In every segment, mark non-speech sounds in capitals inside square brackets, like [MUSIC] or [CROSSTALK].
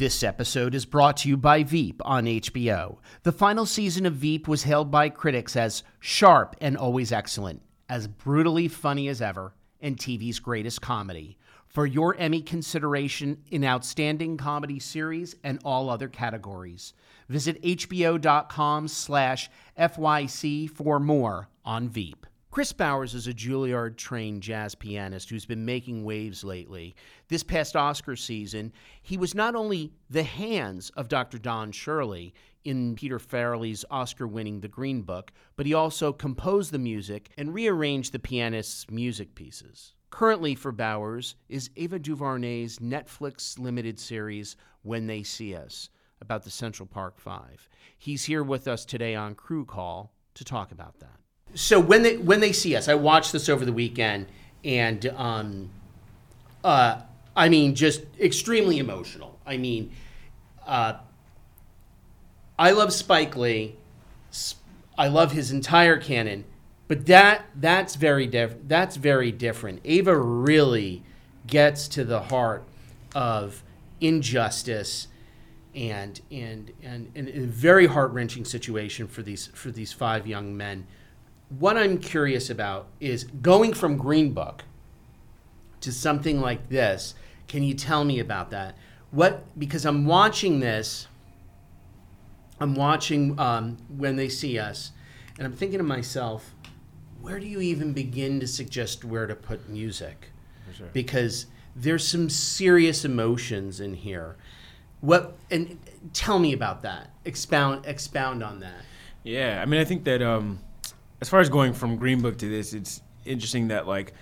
This episode is brought to you by Veep on HBO. The final season of Veep was hailed by critics as sharp and always excellent, as brutally funny as ever, and TV's greatest comedy. For your Emmy consideration in Outstanding Comedy Series and all other categories, visit hbo.com slash FYC for more on Veep. Kris Bowers is a Juilliard trained jazz pianist who's been making waves lately. This past Oscar season, he was not only the hands of Dr. Don Shirley in Peter Farrelly's Oscar winning The Green Book, but he also composed the music and rearranged the pianist's music pieces. Currently for Bowers is Ava DuVernay's Netflix limited series When They See Us about the Central Park Five. He's here with us today on Crew Call to talk about that so when they when they see us, I watched this over the weekend, and um, uh, I mean, just extremely emotional. I mean, uh, I love Spike Lee. I love his entire canon, but that that's very different. That's very different. Ava really gets to the heart of injustice and and and, and a very heart wrenching situation for these for these five young men what I'm curious about is going from Green Book to something like this. Can you tell me about that? What because I'm watching this. I'm watching um, when they see us, and I'm thinking to myself, where do you even begin to suggest where to put music? Sure. Because there's some serious emotions in here. What and tell me about that. Expound expound on that. Yeah, I mean, I think that um, as far as going from Green Book to this, it's interesting that like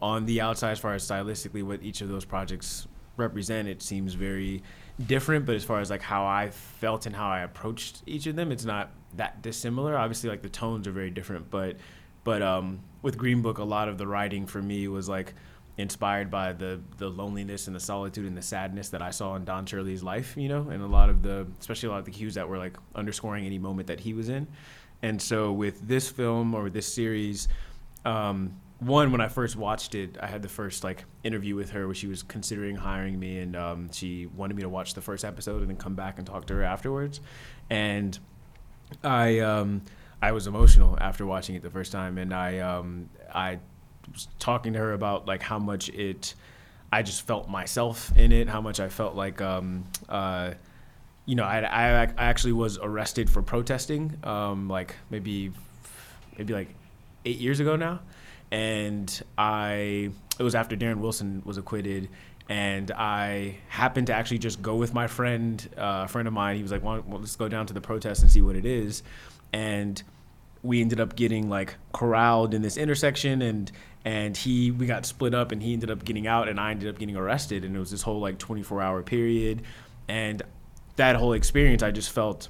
on the outside, as far as stylistically, what each of those projects represent, it seems very different. But as far as like how I felt and how I approached each of them, it's not that dissimilar. Obviously, like the tones are very different, but but um, with Green Book, a lot of the writing for me was like inspired by the the loneliness and the solitude and the sadness that I saw in Don Shirley's life, you know, and a lot of the especially a lot of the cues that were like underscoring any moment that he was in. And so with this film or this series, um, one when I first watched it, I had the first like interview with her where she was considering hiring me, and um, she wanted me to watch the first episode and then come back and talk to her afterwards. And I um, I was emotional after watching it the first time, and I um, I was talking to her about like how much it. I just felt myself in it, how much I felt like um, uh, you know, I, I, I actually was arrested for protesting, um, like maybe, maybe like eight years ago now, and I it was after Darren Wilson was acquitted, and I happened to actually just go with my friend, uh, a friend of mine. He was like, well, "Let's go down to the protest and see what it is," and we ended up getting like corralled in this intersection. And and he we got split up and he ended up getting out and I ended up getting arrested. And it was this whole like 24 hour period. And that whole experience, I just felt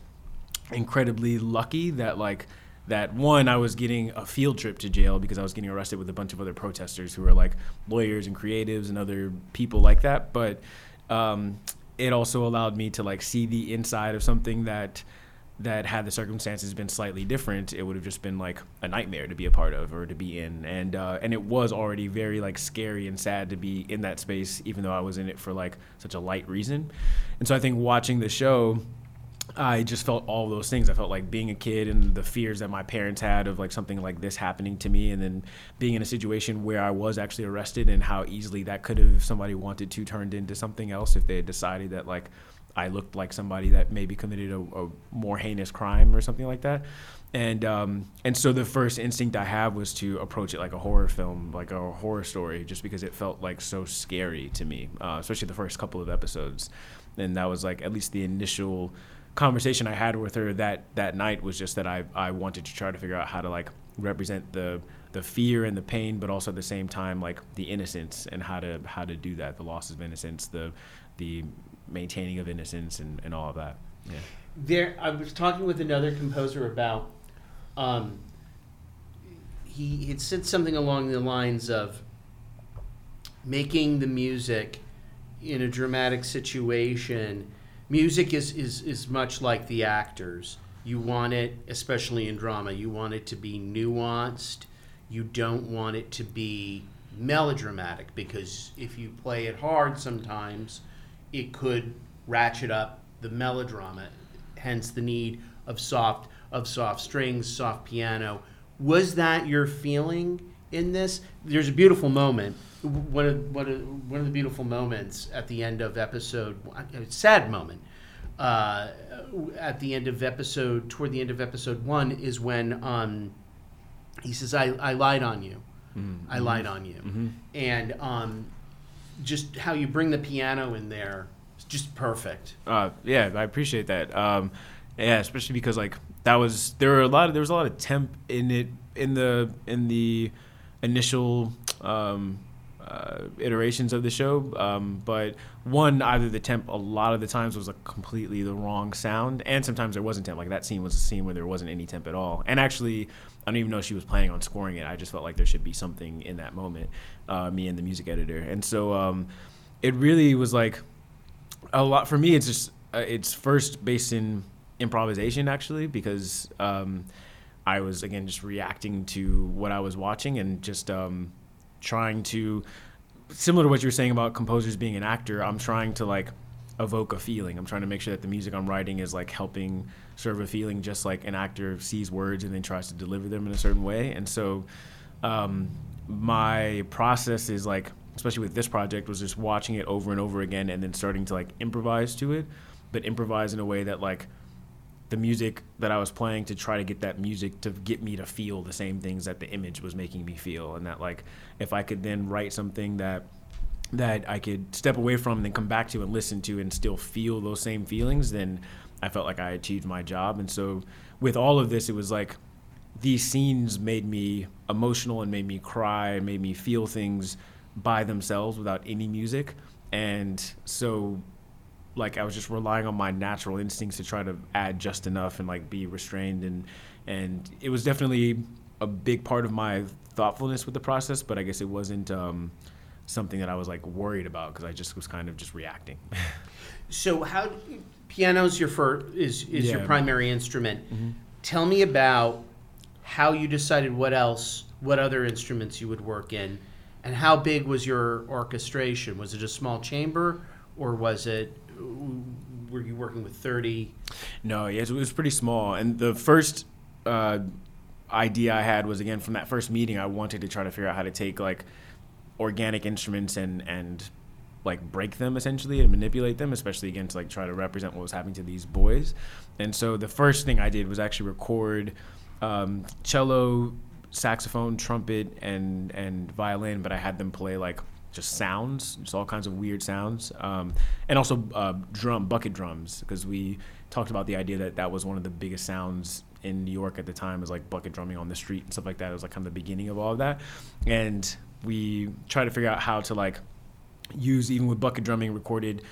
incredibly lucky that like that one I was getting a field trip to jail because I was getting arrested with a bunch of other protesters who were like lawyers and creatives and other people like that. But um, it also allowed me to like see the inside of something that that had the circumstances been slightly different, it would have just been like a nightmare to be a part of or to be in. And uh, and it was already very like scary and sad to be in that space, even though I was in it for like such a light reason. And so I think watching the show, I just felt all those things. I felt like being a kid and the fears that my parents had of like something like this happening to me, and then being in a situation where I was actually arrested, and how easily that could have, if somebody wanted to, turned into something else if they had decided that like I looked like somebody that maybe committed a, a more heinous crime or something like that. And um, and so the first instinct I have was to approach it like a horror film, like a horror story, just because it felt like so scary to me, uh, especially the first couple of episodes. And that was like at least the initial conversation I had with her that that night was just that I I wanted to try to figure out how to like represent the the fear and the pain, but also at the same time like the innocence and how to how to do that, the loss of innocence, the the maintaining of innocence and, and all of that. Yeah. There, I was talking with another composer about. Um, he had said something along the lines of making the music in a dramatic situation. Music is, is, is much like the actors. You want it, especially in drama, you want it to be nuanced. You don't want it to be melodramatic because if you play it hard sometimes, it could ratchet up the melodrama, hence the need of soft of soft strings, soft piano. Was that your feeling in this? There's a beautiful moment. One of, one of, one of the beautiful moments at the end of episode, a sad moment, uh, at the end of episode, toward the end of episode one, is when um, he says, I, I lied on you. Mm-hmm. I lied on you. Mm-hmm. And um, just how you bring the piano in there is just perfect. Uh, yeah, I appreciate that. Um, yeah, especially because like that was there were a lot of there was a lot of temp in it in the in the initial um, uh, iterations of the show. Um, but one, either the temp a lot of the times was a completely the wrong sound, and sometimes there wasn't temp. Like that scene was a scene where there wasn't any temp at all. And actually, I don't even know if she was planning on scoring it. I just felt like there should be something in that moment. Uh, me and the music editor, and so um, it really was like a lot for me. It's just uh, it's first based in improvisation actually because. Um, I was again just reacting to what I was watching and just um, trying to similar to what you were saying about composers being an actor i'm trying to like evoke a feeling. I'm trying to make sure that the music i'm writing is like helping serve a feeling just like an actor sees words and then tries to deliver them in a certain way. And so um, my process is like especially with this project was just watching it over and over again and then starting to like improvise to it but improvise in a way that like the music that I was playing to try to get that music to get me to feel the same things that the image was making me feel, and that like if I could then write something that that I could step away from and then come back to and listen to and still feel those same feelings, then I felt like I achieved my job. And so with all of this, it was like these scenes made me emotional and made me cry made me feel things by themselves without any music. And so like I was just relying on my natural instincts to try to add just enough and like be restrained and and it was definitely a big part of my thoughtfulness with the process, but I guess it wasn't um, something that I was like worried about because I just was kind of just reacting. [LAUGHS] so how piano's your first is is yeah. your primary instrument. Mm-hmm. Tell me about how you decided what else, what other instruments you would work in, and how big was your orchestration? Was it a small chamber, or was it were you working with 30? No, it was pretty small. And the first uh, idea I had was again from that first meeting. I wanted to try to figure out how to take like organic instruments and and like break them essentially and manipulate them, especially again to like try to represent what was happening to these boys. And so the first thing I did was actually record um, cello, saxophone, trumpet, and and violin, but I had them play like just sounds, just all kinds of weird sounds, um, and also uh, drum bucket drums because we talked about the idea that that was one of the biggest sounds in New York at the time was like bucket drumming on the street and stuff like that. It was like kind of the beginning of all of that, and we tried to figure out how to like use even with bucket drumming recorded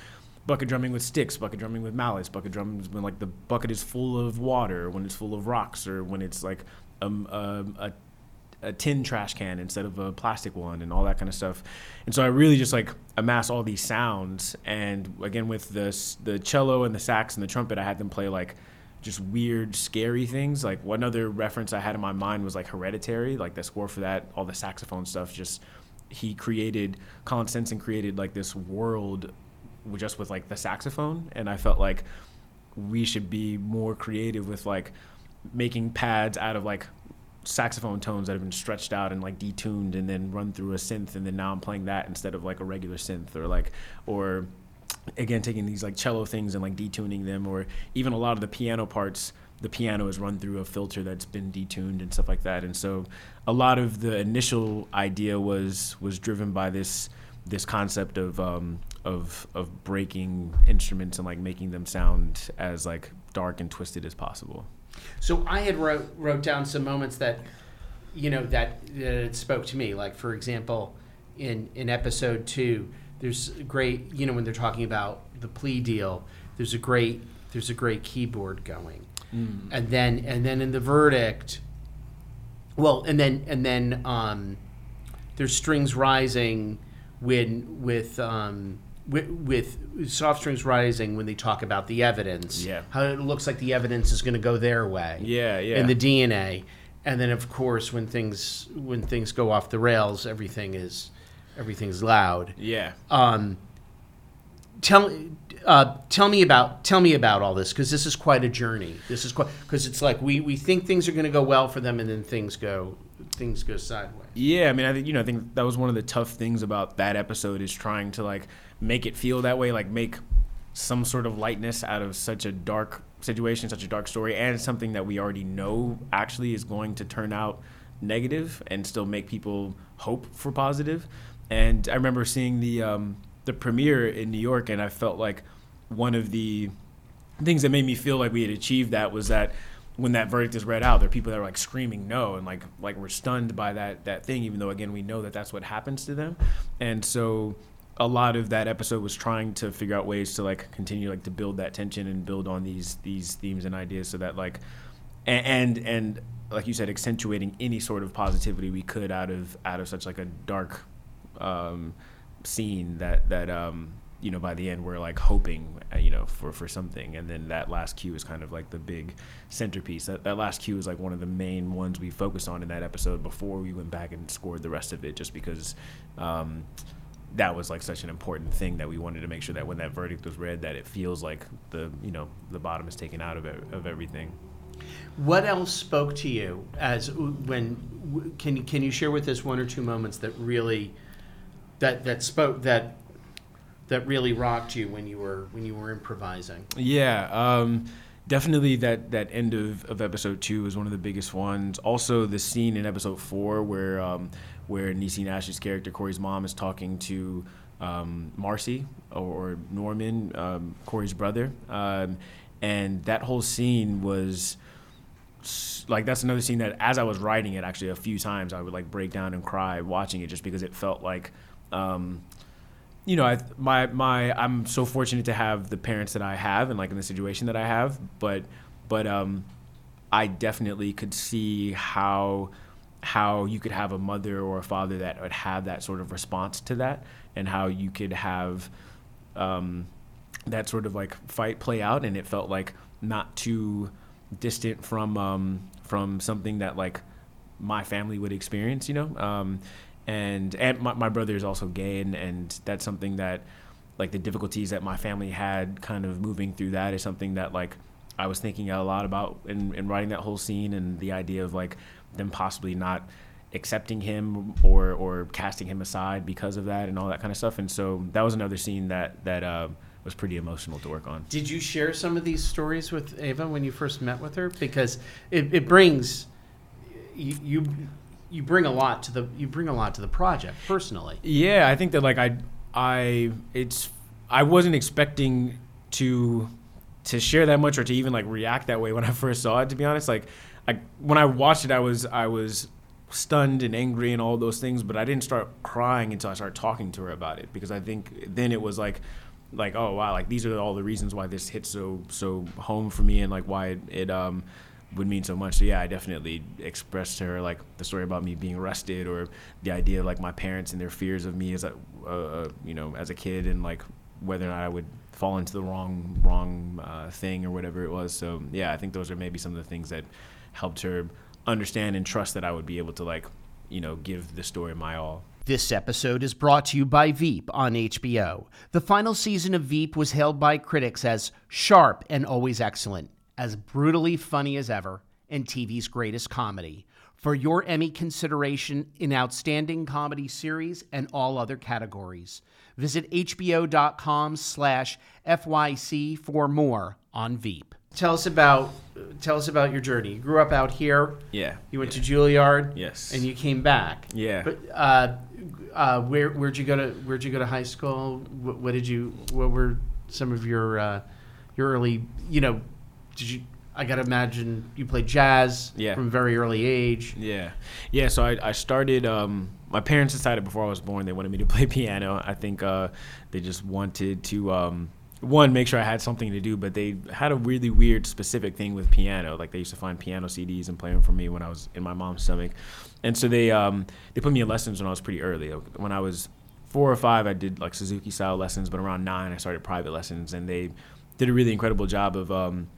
bucket drumming with sticks, bucket drumming with mallets, bucket drumming when like the bucket is full of water, when it's full of rocks, or when it's like um, um, a a tin trash can instead of a plastic one and all that kind of stuff. And so I really just like amass all these sounds. And again, with the the cello and the sax and the trumpet, I had them play like just weird, scary things. Like one other reference I had in my mind was like Hereditary, like the score for that, all the saxophone stuff. Just he created Colin Stetson created like this world just with like the saxophone, and I felt like we should be more creative with like making pads out of like saxophone tones that have been stretched out and like detuned and then run through a synth and then now I'm playing that instead of like a regular synth or like or again taking these like cello things and like detuning them or even a lot of the piano parts the piano is run through a filter that's been detuned and stuff like that. And so a lot of the initial idea was was driven by this this concept of um, of of breaking instruments and like making them sound as like dark and twisted as possible so I had wrote wrote down some moments that, you know, that, that spoke to me. Like for example, in in episode two, there's great, you know, when they're talking about the plea deal, there's a great there's a great keyboard going, mm. and then and then in the verdict, well, and then and then um, there's strings rising when with um, with, with soft strings rising when they talk about the evidence. Yeah. How it looks like the evidence is going to go their way. Yeah, yeah. And the DNA, and then of course when things when things go off the rails, everything is everything's loud. Yeah. Um. Tell uh, tell me about tell me about all this because this is quite a journey. This is quite because it's like we we think things are going to go well for them and then things go things go sideways. Yeah, I mean, I think you know, I think that was one of the tough things about that episode is trying to like make it feel that way, like make some sort of lightness out of such a dark situation, such a dark story, and something that we already know actually is going to turn out negative and still make people hope for positive. And I remember seeing the um, the premiere in New York, and I felt like one of the things that made me feel like we had achieved that was that when that verdict is read out, there are people that are like screaming no and like like we're stunned by that that thing, even though again we know that that's what happens to them, and so a lot of that episode was trying to figure out ways to like continue like to build that tension and build on these these themes and ideas so that like and and, and like you said accentuating any sort of positivity we could out of out of such like a dark um, scene that that um, you know by the end we're like hoping uh, you know for for something. And then that last cue is kind of like the big centerpiece. That, that last cue is like one of the main ones we focused on in that episode before we went back and scored the rest of it just because um, that was like such an important thing that we wanted to make sure that when that verdict was read that it feels like the you know the bottom is taken out of it, of everything what else spoke to you as when can you can you share with us one or two moments that really that that spoke that that really rocked you when you were when you were improvising? Yeah, um, definitely that that end of, of episode two is one of the biggest ones. Also, the scene in episode four where um, where Niecy Nash's character Korey's mom is talking to um, Marci or, Norman, um, Korey's brother, um, and that whole scene was like that's another scene that as I was writing it actually a few times I would like break down and cry watching it just because it felt like um, you know, I, my my I'm so fortunate to have the parents that I have and like in the situation that I have, but but um, I definitely could see how how you could have a mother or a father that would have that sort of response to that, and how you could have um, that sort of like fight play out, and it felt like not too distant from um, from something that like my family would experience, you know. Um, and and my, my brother is also gay and, and that's something that like the difficulties that my family had kind of moving through that is something that like I was thinking a lot about in, in writing that whole scene and the idea of like them possibly not accepting him or or casting him aside because of that and all that kind of stuff and so that was another scene that that uh, was pretty emotional to work on. Did you share some of these stories with Ava when you first met with her because it, it brings you, you you bring a lot to the you bring a lot to the project personally. Yeah, I think that like I I it's I wasn't expecting to to share that much or to even like react that way when I first saw it. To be honest, like I when I watched it, I was I was stunned and angry and all those things, but I didn't start crying until I started talking to her about it because I think then it was like like oh wow like these are all the reasons why this hit so so home for me and like why it, it um would mean so much. So yeah, I definitely expressed to her like the story about me being arrested or the idea of like my parents and their fears of me as a uh, you know as a kid and like whether or not I would fall into the wrong wrong uh, thing or whatever it was. So yeah, I think those are maybe some of the things that helped her understand and trust that I would be able to like you know give the story my all. This episode is brought to you by Veep on HBO. The final season of Veep was hailed by critics as sharp and always excellent as brutally funny as ever and TV's greatest comedy. For your Emmy consideration in Outstanding Comedy Series and all other categories, visit hbo.com slash FYC for more on Veep. Tell us about tell us about your journey. You grew up out here. Yeah. You went yeah. to Juilliard. Yes. And you came back. Yeah. But uh, uh, where where'd you go to where'd you go to high school? What, what did you what were some of your uh, your early you know did you? I gotta imagine you played jazz yeah. from a very early age. Yeah, yeah. So I, I started. Um, my parents decided before I was born they wanted me to play [LAUGHS] piano. I think uh, they just wanted to um, one make sure I had something to do, but they had a really weird specific thing with piano. Like they used to find piano CDs and play them for me when I was in my mom's stomach, and so they um, they put me in lessons when I was pretty early. When I was four or five, I did like Suzuki style lessons, but around nine, I started private lessons, and they did a really incredible job of um,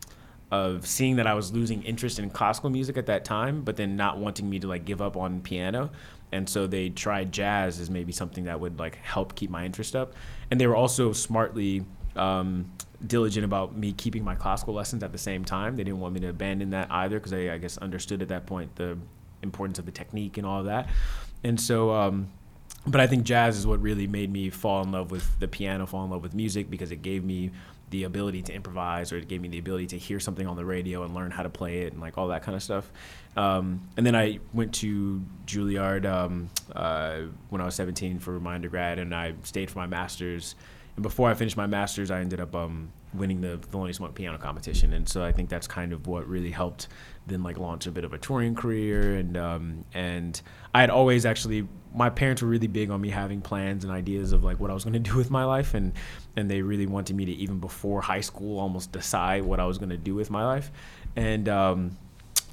of seeing that I was losing interest in classical music at that time, but then not wanting me to like give up on piano. And so they tried jazz as maybe something that would like help keep my interest up. And they were also smartly um, diligent about me keeping my classical lessons at the same time. They didn't want me to abandon that either because they, I guess, understood at that point the importance of the technique and all of that. And so, um, but I think jazz is what really made me fall in love with the piano, fall in love with music because it gave me the ability to improvise or it gave me the ability to hear something on the radio and learn how to play it and like all that kind of stuff. Um, and then I went to Juilliard um, uh, when I was 17 for my undergrad and I stayed for my master's. And before I finished my master's, I ended up um, winning the Thelonious Monk piano competition. And so I think that's kind of what really helped then like launch a bit of a touring career. And, um, and I had always actually my parents were really big on me having plans and ideas of like what I was going to do with my life, and and they really wanted me to even before high school almost decide what I was going to do with my life, and um,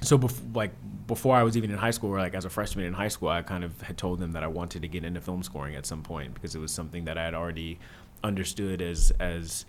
so bef- like before I was even in high school, or like as a freshman in high school, I kind of had told them that I wanted to get into film scoring at some point because it was something that I had already understood as as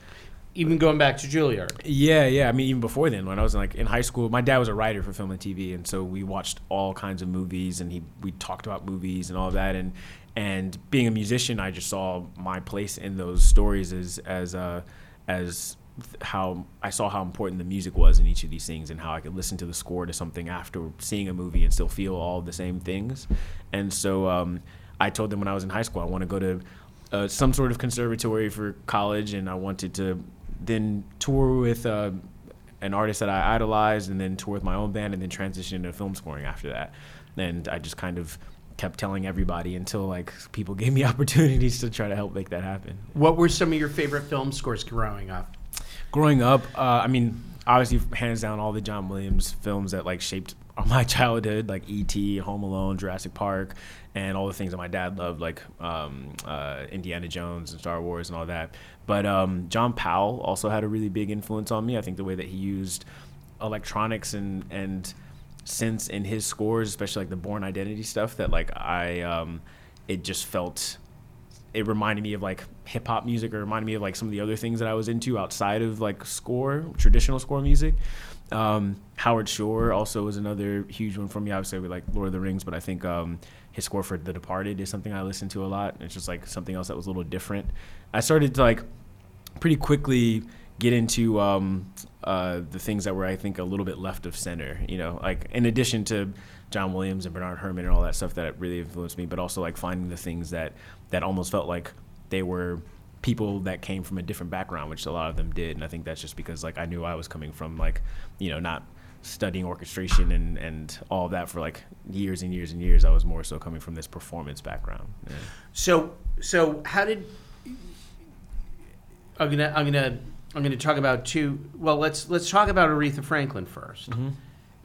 even going back to Juilliard. Yeah, yeah. I mean, even before then, when I was like in high school, my dad was a writer for film and TV, and so we watched all kinds of movies, and he we talked about movies and all that, and and being a musician, I just saw my place in those stories as as uh, as how I saw how important the music was in each of these things, and how I could listen to the score to something after seeing a movie and still feel all the same things, and so um, I told them when I was in high school I want to go to uh, some sort of conservatory for college, and I wanted to then tour with uh, an artist that I idolized, and then tour with my own band, and then transition into film scoring after that. And I just kind of kept telling everybody until like people gave me [LAUGHS] opportunities to try to help make that happen. What were some of your favorite film scores growing up? Growing up, uh, I mean, obviously, hands down, all the John Williams films that like shaped [LAUGHS] my childhood, like E.T., Home Alone, Jurassic Park, and all the things that my dad loved, like um, uh, Indiana Jones and Star Wars and all that. But um, John Powell also had a really big influence on me. I think the way that he used electronics and and synths in his scores, especially like the Bourne Identity stuff, that like I um, it just felt it reminded me of like hip hop music or reminded me of like some of the other things that I was into outside of like score, traditional score music. Um, Howard Shore also was another huge one for me. Obviously, we like Lord of the Rings, but I think um, his score for The Departed is something I listen to a lot. It's just like something else that was a little different. I started to like pretty quickly get into um, uh, the things that were I think a little bit left of center. You know, like in addition to John Williams and Bernard Herrmann and all that stuff that really influenced me, but also like finding the things that that almost felt like they were people that came from a different background, which a lot of them did. And I think that's just because like I knew I was coming from like, you know, not studying orchestration and, and all that for like years and years and years. I was more so coming from this performance background. Yeah. So so how did I'm gonna I'm gonna I'm gonna talk about two well let's let's talk about Aretha Franklin 1st Mm-hmm.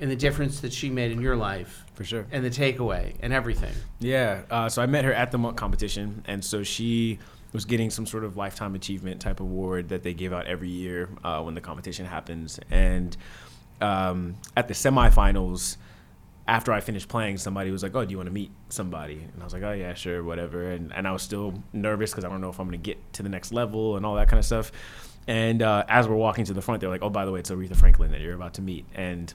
and the difference that she made in your life For sure. and the takeaway and everything. Yeah. Uh, so I met her at the Monk competition, and so she was getting some sort of lifetime achievement type award that they give out every year uh, when the competition happens. And um, at the semifinals, after I finished playing, somebody was like, "Oh, do you want to meet somebody?" And I was like, "Oh yeah, sure, whatever." And and I was still nervous because I don't know if I'm going to get to the next level and all that kind of stuff. And uh, as we're walking to the front, they're like, "Oh, by the way, it's Aretha Franklin that you're about to meet." And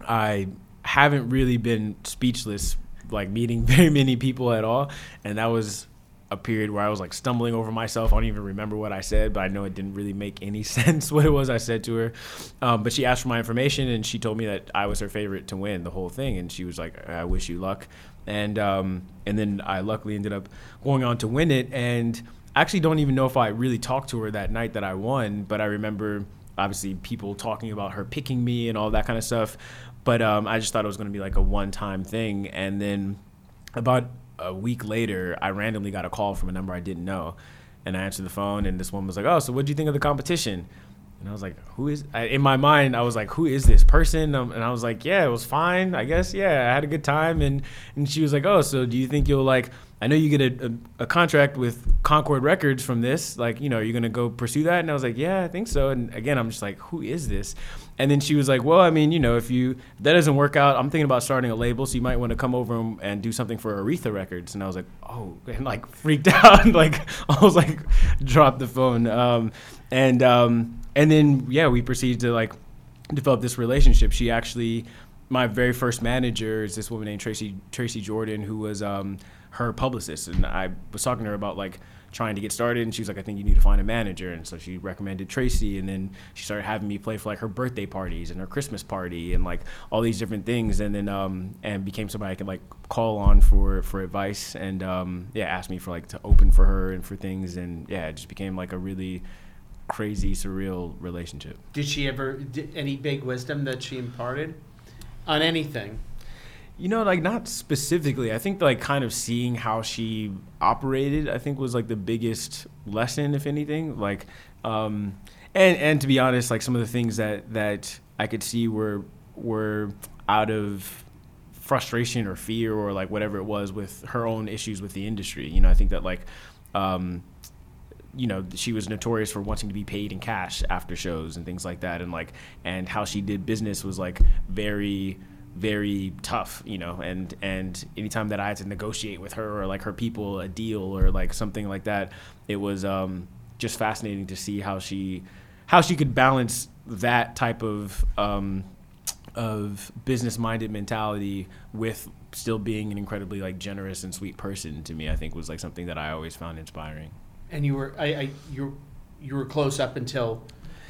I haven't really been speechless, like meeting [LAUGHS] very many people at all. And that was a period where I was like stumbling over myself. I don't even remember what I said, but I know it didn't really make any [LAUGHS] sense what it was I said to her. Um, but she asked for my information and she told me that I was her favorite to win the whole thing. And she was like, I wish you luck. And, um, and then I luckily ended up going on to win it. And I actually don't even know if I really talked to her that night that I won, but I remember obviously people talking about her picking me and all that kind of stuff. But um, I just thought it was going to be like a one time thing. And then about a week later, I randomly got a call from a number I didn't know. And I answered the phone, and this woman was like, Oh, so what do you think of the competition? And I was like, Who is, I, in my mind, I was like, Who is this person? Um, and I was like, Yeah, it was fine. I guess, yeah, I had a good time. And, and she was like, Oh, so do you think you'll like, I know you get a, a, a contract with Concord Records from this. Like, you know, are you going to go pursue that? And I was like, yeah, I think so. And again, I'm just like, who is this? And then she was like, well, I mean, you know, if you if that doesn't work out, I'm thinking about starting a label, so you might want to come over and, do something for Aretha Records. And I was like, oh, [LAUGHS] and like freaked [LAUGHS] out, like I was like, dropped the phone. Um, and um, and then yeah, we proceeded to like develop this relationship. She actually, my very first manager is this woman named Tracy Tracy Jordan, who was um, her publicist, and I was talking to her about like trying to get started. And she was like i think you need to find a manager. And so she recommended tracy. And then she started having me play for like her birthday parties and her christmas party and like all these different things. And then um and became somebody i could like call on for for advice and um yeah asked me for like to open for her and for things. And yeah it just became like a really crazy surreal relationship Did she ever did any big wisdom that she imparted on anything? You know, like not specifically. I think like kind of seeing how she operated, I think was like the biggest lesson, if anything. Like, um, and and to be honest, like some of the things that that I could see were were out of frustration or fear or like whatever it was with her own issues with the industry. You know, I think that like. Um, you know she was notorious for wanting to be paid in cash after shows and things like that. And like and how she did business was like very very tough you know? And and anytime that i had to negotiate with her or like her people a deal or like something like that it was um just fascinating to see how she how she could balance that type of um of business minded mentality with still being an incredibly like generous and sweet person to me i think was like something that i always found inspiring And you were I, I you you were close up until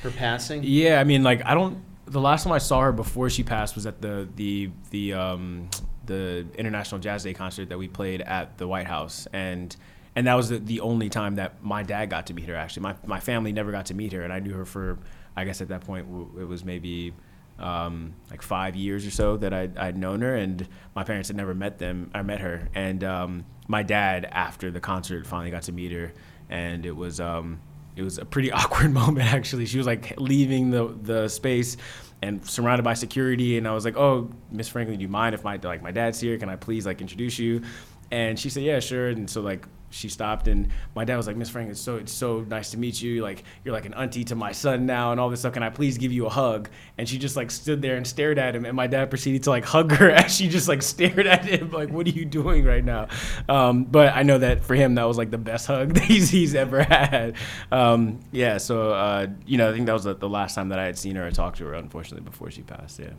her passing. Yeah, I mean, like I don't. The last time I saw her before she passed was at the the the um, the International Jazz Day concert that we played at the White House, and and that was the, the only time that my dad got to meet her. Actually, my my family never got to meet her, and I knew her for I guess at that point it was maybe um, like five years or so that I'd, I'd known her, and my parents had never met them. I met her, and um, my dad after the concert finally got to meet her, and it was um, it was a pretty [LAUGHS] awkward moment actually. She was like leaving the the space and surrounded by security, and I was like, "Oh, Miss Franklin, do you mind if my like my dad's here? Can I please like introduce you?" And she said, "Yeah, sure." And so like she stopped and my dad was like miss frank it's so it's so nice to meet you. Like you're like an auntie to my son now and all this stuff. Can i please give you a hug? And she just like stood there and stared at him and my dad proceeded to like hug her [LAUGHS] as she just like stared at him like what are you doing right now? Um, but i know that for him that was like the best hug [LAUGHS] that he's, he's ever had. Um, yeah so uh, you know i think that was the, the last time that i had seen her or talked to her unfortunately before she passed yeah.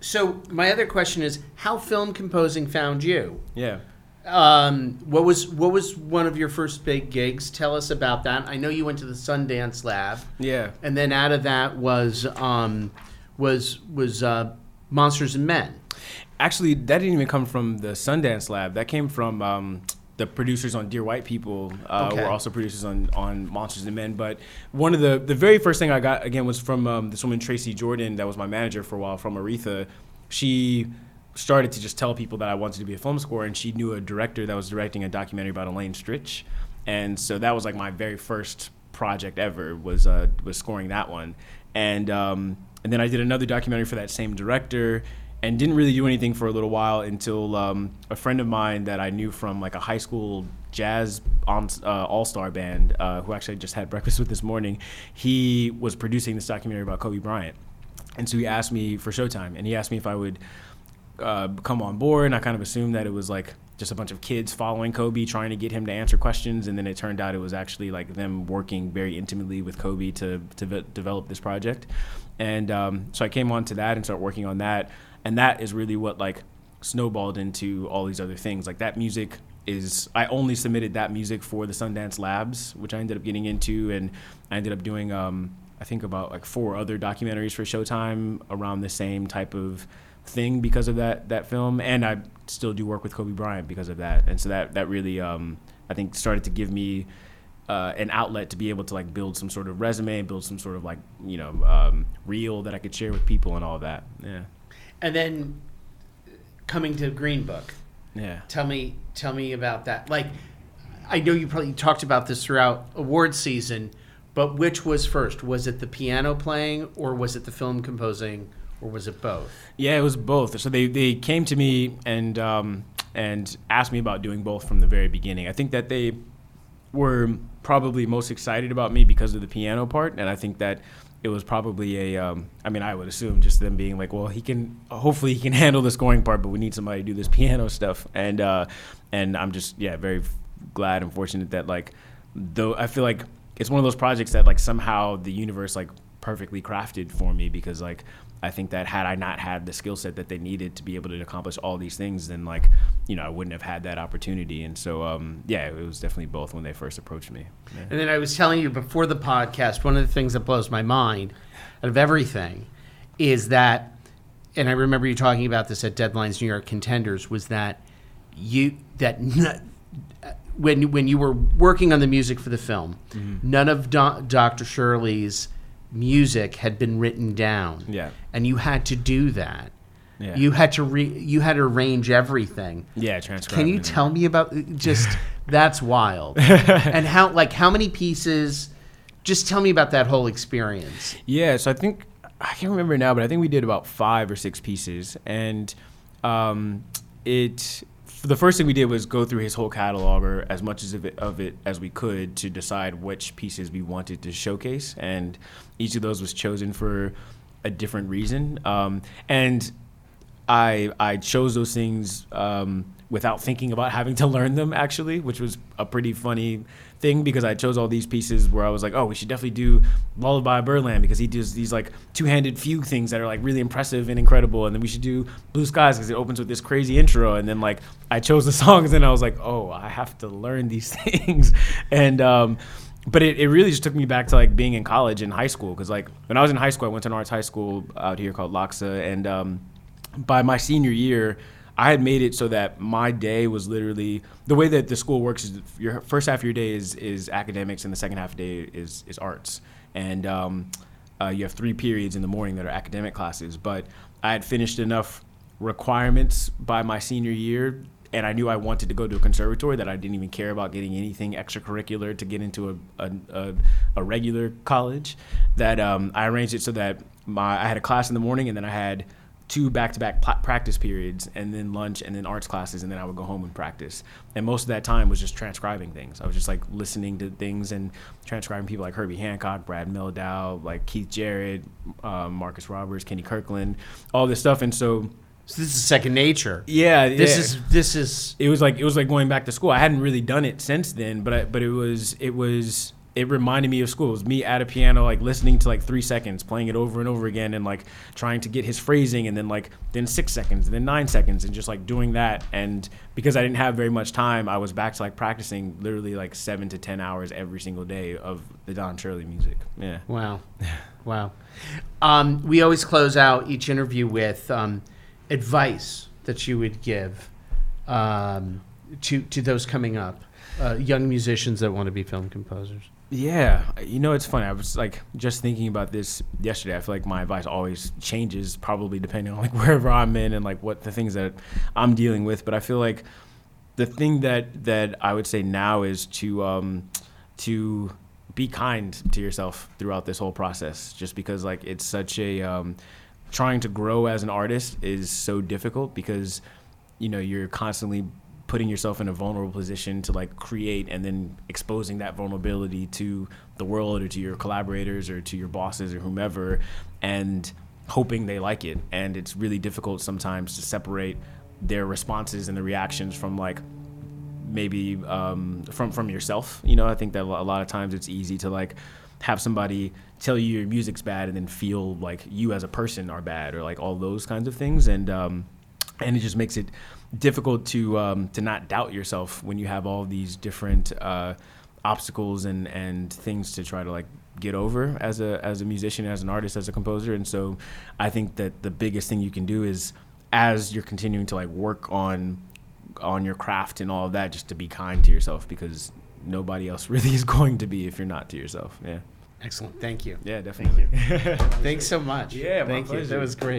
So my other question is how film composing found you. yeah Um, what was what was one of your first big gigs? Tell us about that. I know you went to the Sundance Lab, yeah and then out of that was um, was was uh, Monsters and Men. Actually, that didn't even come from the Sundance Lab. That came from um, the producers on Dear White People. Uh, Okay. Were also producers on, on Monsters and Men. But one of the the very first thing I got again was from um, this woman Tracy Jordan, that was my manager for a while from Aretha. She started to just tell people that I wanted to be a film scorer, and she knew a director that was directing a documentary about Elaine Stritch, and so that was like my very first project ever was uh, was scoring that one, and um, and then I did another documentary for that same director, and didn't really do anything for a little while until um, a friend of mine that I knew from like a high school jazz on, uh, all star band, uh, who actually just had [LAUGHS] breakfast with this morning, he was producing this documentary about Kobe Bryant, and so he asked me for Showtime, and he asked me if I would uh, come on board, and I kind of assumed that it was like just a bunch of kids following Kobe, trying to get him to answer questions, and then it turned out it was actually like them working very intimately with Kobe to to ve- develop this project, and um, so I came on to that and started working on that, and that is really what like snowballed into all these other things. Like that music is I only submitted that music for the Sundance Labs, which I ended up getting into, and I ended up doing um, I think about like four other documentaries for Showtime around the same type of thing because of that that film, and I still do work with Kobe Bryant because of that, and so that that really um, I think started to give me. Uh, an outlet to be able to like build some sort of resume, build some sort of like you know um, reel that I could share with people and all that. Yeah, And then coming to Green Book. yeah. Tell me tell me about that. Like I know you probably talked about this throughout award season, but which was first? Was it the piano playing or was it the film composing or was it both? Yeah, it was both. So they, they came to me and um, and asked me about doing both from the very beginning. I think that they were probably most excited about me because of the piano part, and I think that it was probably a. Um, I mean, I would assume just them being like, well, he can hopefully he can [LAUGHS] handle the scoring part, but we need somebody to do this piano stuff, and uh, and I'm just yeah very glad and fortunate that like though I feel like it's one of those projects that like somehow the universe like perfectly crafted for me because like I think that had I not had the skill set that they needed to be able to accomplish all these things, then like you know I wouldn't have had that opportunity. And so um, yeah, it was definitely both when they first approached me. Yeah. And then I was telling you before the podcast, one of the things that blows my mind out of everything is that, and I remember you talking about this at Deadline's New York Contenders, was that you that n- when when you were working on the music for the film, none of Do- Dr. Shirley's music had been written down. Yeah. and you had to do that. Yeah. You had to re- you had to arrange everything. Yeah, transcribe. Can you and- tell me about just [LAUGHS] that's wild [LAUGHS] and how like how many pieces? Just tell me about that whole experience. Yeah, so I think I can't remember now, but I think we did about five or six pieces, and um, it. The first thing we did was go through his whole catalog, or as much as of it, of it as we could, to decide which pieces we wanted to showcase, and each of those was chosen for a different reason. Um, and I I chose those things um, without thinking about having to learn them actually, which was a pretty funny thing because I chose all these pieces where I was like, oh, we should definitely do Lullaby Birdland because he does these like two-handed fugue things that are like really impressive and incredible, and then we should do Blue Skies because it opens with this crazy intro, and then like I chose the [LAUGHS] songs and I was like, oh, I have to learn these [LAUGHS] things, and um, but it, it really just took me back to like being in college and high school because like when I was in high school, I went to an arts high school out here called LACHSA, and um, by my senior year, I had made it so that my day was literally the way that the school works is your first half of your day is is academics and the second half of the day is is arts, and um, uh, you have three periods in the morning that are academic classes. But I had finished enough requirements by my senior year. And I knew I wanted to go to a conservatory that I didn't even care about getting anything extracurricular to get into a, a, a, a regular college. That um, I arranged it so that my I had a class in the morning and then I had two back-to-back pla- practice periods and then lunch and then arts classes and then I would go home and practice. And most of that time was just transcribing things. I was just like listening to things and transcribing people like Herbie Hancock, Brad Mehldau, like Keith Jarrett, um, Marcus Roberts, Kenny Kirkland, all this stuff. And so So this is second nature. yeah, This yeah. is this is it was like it was like going back to school. I hadn't really done it since then, but I, but it was it was it reminded me of school. It was me at a piano, like listening to like three seconds, playing it over and over again, and like trying to get his phrasing, and then like then six seconds, and then nine seconds, and just like doing that. And because I didn't have very much time, I was back to like practicing literally like seven to ten hours every single day of the Don Shirley music. Yeah. wow, [LAUGHS] wow. Um, we always close out each interview with um, advice that you would give um, to to those coming up, uh, young musicians that want to be film composers. Yeah, you know it's funny. I was like just thinking about this yesterday. I feel like my advice always changes, probably depending on like [LAUGHS] wherever I'm in and like what the things that I'm dealing with. But I feel like the thing that that I would say now is to um, to be kind to yourself throughout this whole process. Just because like it's such a um, trying to grow as an artist is so difficult because you know you're constantly putting yourself in a vulnerable position to like create and then exposing that vulnerability to the world or to your collaborators or to your bosses or whomever and hoping they like it. And it's really difficult sometimes to separate their responses and the reactions from like maybe um, from from yourself. You know i think that a lot of times it's easy to like have somebody tell you your music's bad and then feel like you as a person are bad or like all those kinds of things. And um, and it just makes it difficult to um, to not doubt yourself when you have all these different uh, obstacles and and things to try to like get over as a as a musician as an artist as a composer and so I think that the biggest thing you can do is as you're continuing to like work on on your craft and all of that just to be kind to yourself because nobody else [LAUGHS] really is going to be if you're not to yourself yeah Excellent. Thank you. yeah definitely [LAUGHS] Thanks so much. Yeah, my Thank you. That was great.